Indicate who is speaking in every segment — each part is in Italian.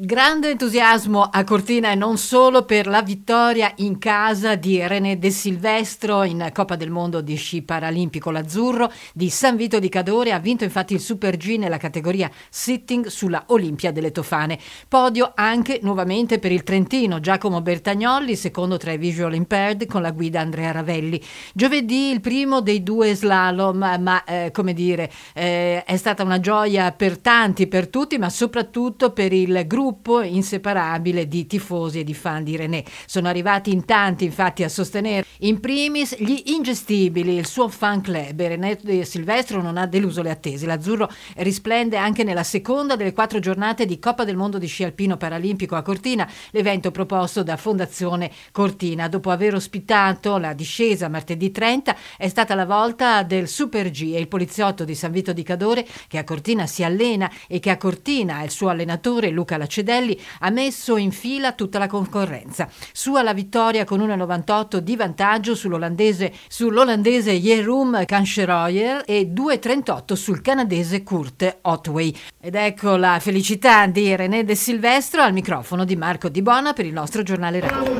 Speaker 1: Grande entusiasmo a Cortina e non solo per la vittoria in casa di René De Silvestro in Coppa del Mondo di sci paralimpico. L'azzurro di San Vito di Cadore ha vinto infatti il Super G nella categoria sitting sulla Olimpia delle Tofane. Podio anche nuovamente per il Trentino Giacomo Bertagnolli, secondo tra i visual impaired con la guida Andrea Ravelli. Giovedì il primo dei due slalom, ma eh, come dire, eh, è stata una gioia per tanti, per tutti, ma soprattutto per il gruppo gruppo inseparabile di tifosi e di fan di René. Sono arrivati in tanti infatti a sostenere in primis gli ingestibili, il suo fan club. René Silvestro non ha deluso le attese. L'azzurro risplende anche nella seconda delle quattro giornate di Coppa del Mondo di sci alpino paralimpico a Cortina, l'evento proposto da Fondazione Cortina. Dopo aver ospitato la discesa martedì 30 è stata la volta del Super G e il poliziotto di San Vito di Cadore che a Cortina si allena e che a Cortina il suo allenatore Luca Lacerda Cedelli ha messo in fila tutta la concorrenza. Sua la vittoria con 1,98 di vantaggio sull'olandese, sull'olandese Jeroen Kanscheroyer e 2,38 sul canadese Kurt Otway. Ed ecco la felicità di René De Silvestro al microfono di Marco Di Bona per il nostro giornale radio.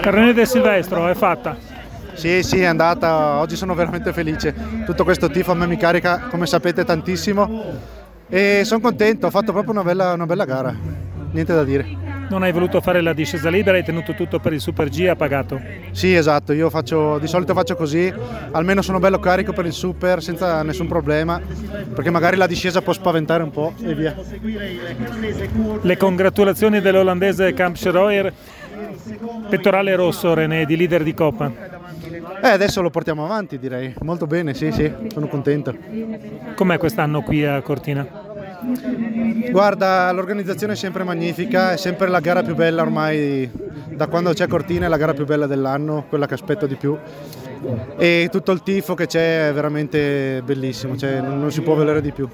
Speaker 2: René De Silvestro è fatta.
Speaker 3: Sì, sì, è andata. Oggi sono veramente felice. Tutto questo tifo a me mi carica, come sapete, tantissimo e sono contento, ho fatto proprio una bella, una bella gara, niente da dire.
Speaker 2: Non hai voluto fare la discesa libera, hai tenuto tutto per il Super G e ha pagato?
Speaker 3: Sì, esatto, io faccio, di solito faccio così, almeno sono bello carico per il Super senza nessun problema, perché magari la discesa può spaventare un po' e via.
Speaker 2: Le congratulazioni dell'olandese Camp Schroer, pettorale rosso René, di leader di Coppa.
Speaker 3: Eh, adesso lo portiamo avanti, direi. Molto bene, sì, sì, sono contento.
Speaker 2: Com'è quest'anno qui a Cortina?
Speaker 3: Guarda, l'organizzazione è sempre magnifica, è sempre la gara più bella ormai da quando c'è Cortina, è la gara più bella dell'anno, quella che aspetto di più. E tutto il tifo che c'è è veramente bellissimo, cioè non si può volere di più.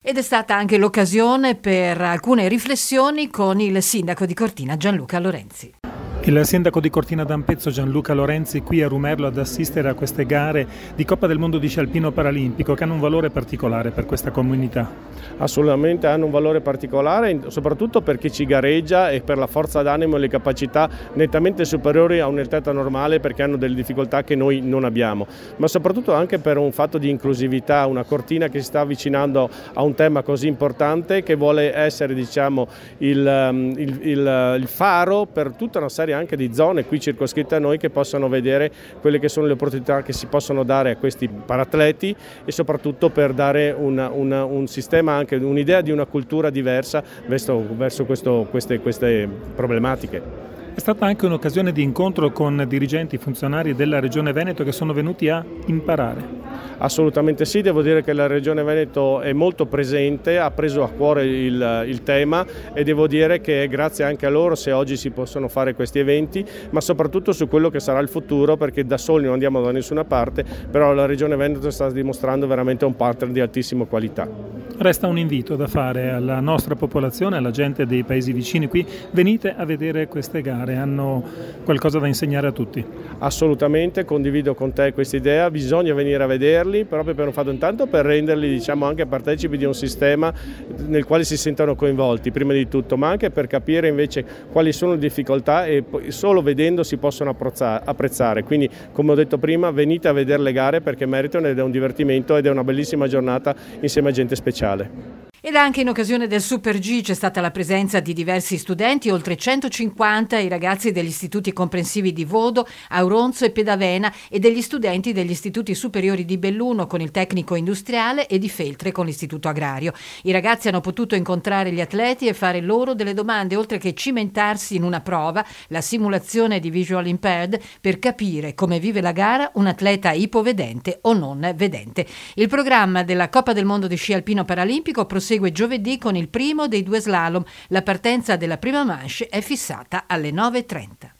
Speaker 1: Ed è stata anche l'occasione per alcune riflessioni con il sindaco di Cortina Gianluca Lorenzi.
Speaker 2: Il sindaco di Cortina d'Ampezzo Gianluca Lorenzi qui a Rumerlo ad assistere a queste gare di Coppa del Mondo di sci alpino paralimpico che hanno un valore particolare per questa comunità.
Speaker 4: Assolutamente hanno un valore particolare, soprattutto per chi ci gareggia e per la forza d'animo e le capacità nettamente superiori a un atleta normale perché hanno delle difficoltà che noi non abbiamo, ma soprattutto anche per un fatto di inclusività, una Cortina che si sta avvicinando a un tema così importante che vuole essere diciamo, il, il, il, il faro per tutta una serie anche di zone qui circoscritte a noi che possano vedere quelle che sono le opportunità che si possono dare a questi paratleti e soprattutto per dare una, una, un sistema, anche un'idea di una cultura diversa verso, verso questo, queste, queste problematiche.
Speaker 2: È stata anche un'occasione di incontro con dirigenti funzionari della Regione Veneto che sono venuti a imparare.
Speaker 4: Assolutamente sì, devo dire che la Regione Veneto è molto presente, ha preso a cuore il, il, tema e devo dire che è grazie anche a loro se oggi si possono fare questi eventi, ma soprattutto su quello che sarà il futuro perché da soli non andiamo da nessuna parte, però la Regione Veneto sta dimostrando veramente un partner di altissima qualità.
Speaker 2: Resta un invito da fare alla nostra popolazione, alla gente dei paesi vicini qui, venite a vedere queste gare, hanno qualcosa da insegnare a tutti.
Speaker 4: Assolutamente, condivido con te questa idea, bisogna venire a vederli proprio per un fatto intanto per renderli diciamo, anche partecipi di un sistema nel quale si sentano coinvolti prima di tutto, ma anche per capire invece quali sono le difficoltà e solo vedendo si possono apprezzare. Quindi come ho detto prima venite a vedere le gare perché meritano ed è un divertimento ed è una bellissima giornata insieme a gente speciale speciale.
Speaker 1: Ed anche in occasione del Super G c'è stata la presenza di diversi studenti, oltre 150 i ragazzi degli istituti comprensivi di Vodo, Auronzo e Pedavena e degli studenti degli istituti superiori di Belluno con il tecnico industriale e di Feltre con l'istituto agrario. I ragazzi hanno potuto incontrare gli atleti e fare loro delle domande, oltre che cimentarsi in una prova, la simulazione di visual impaired, per capire come vive la gara un atleta ipovedente o non vedente. Il programma della Coppa del Mondo di sci alpino paralimpico prosegue prosegue giovedì con il primo dei due slalom. La partenza della prima manche è fissata alle 9.30.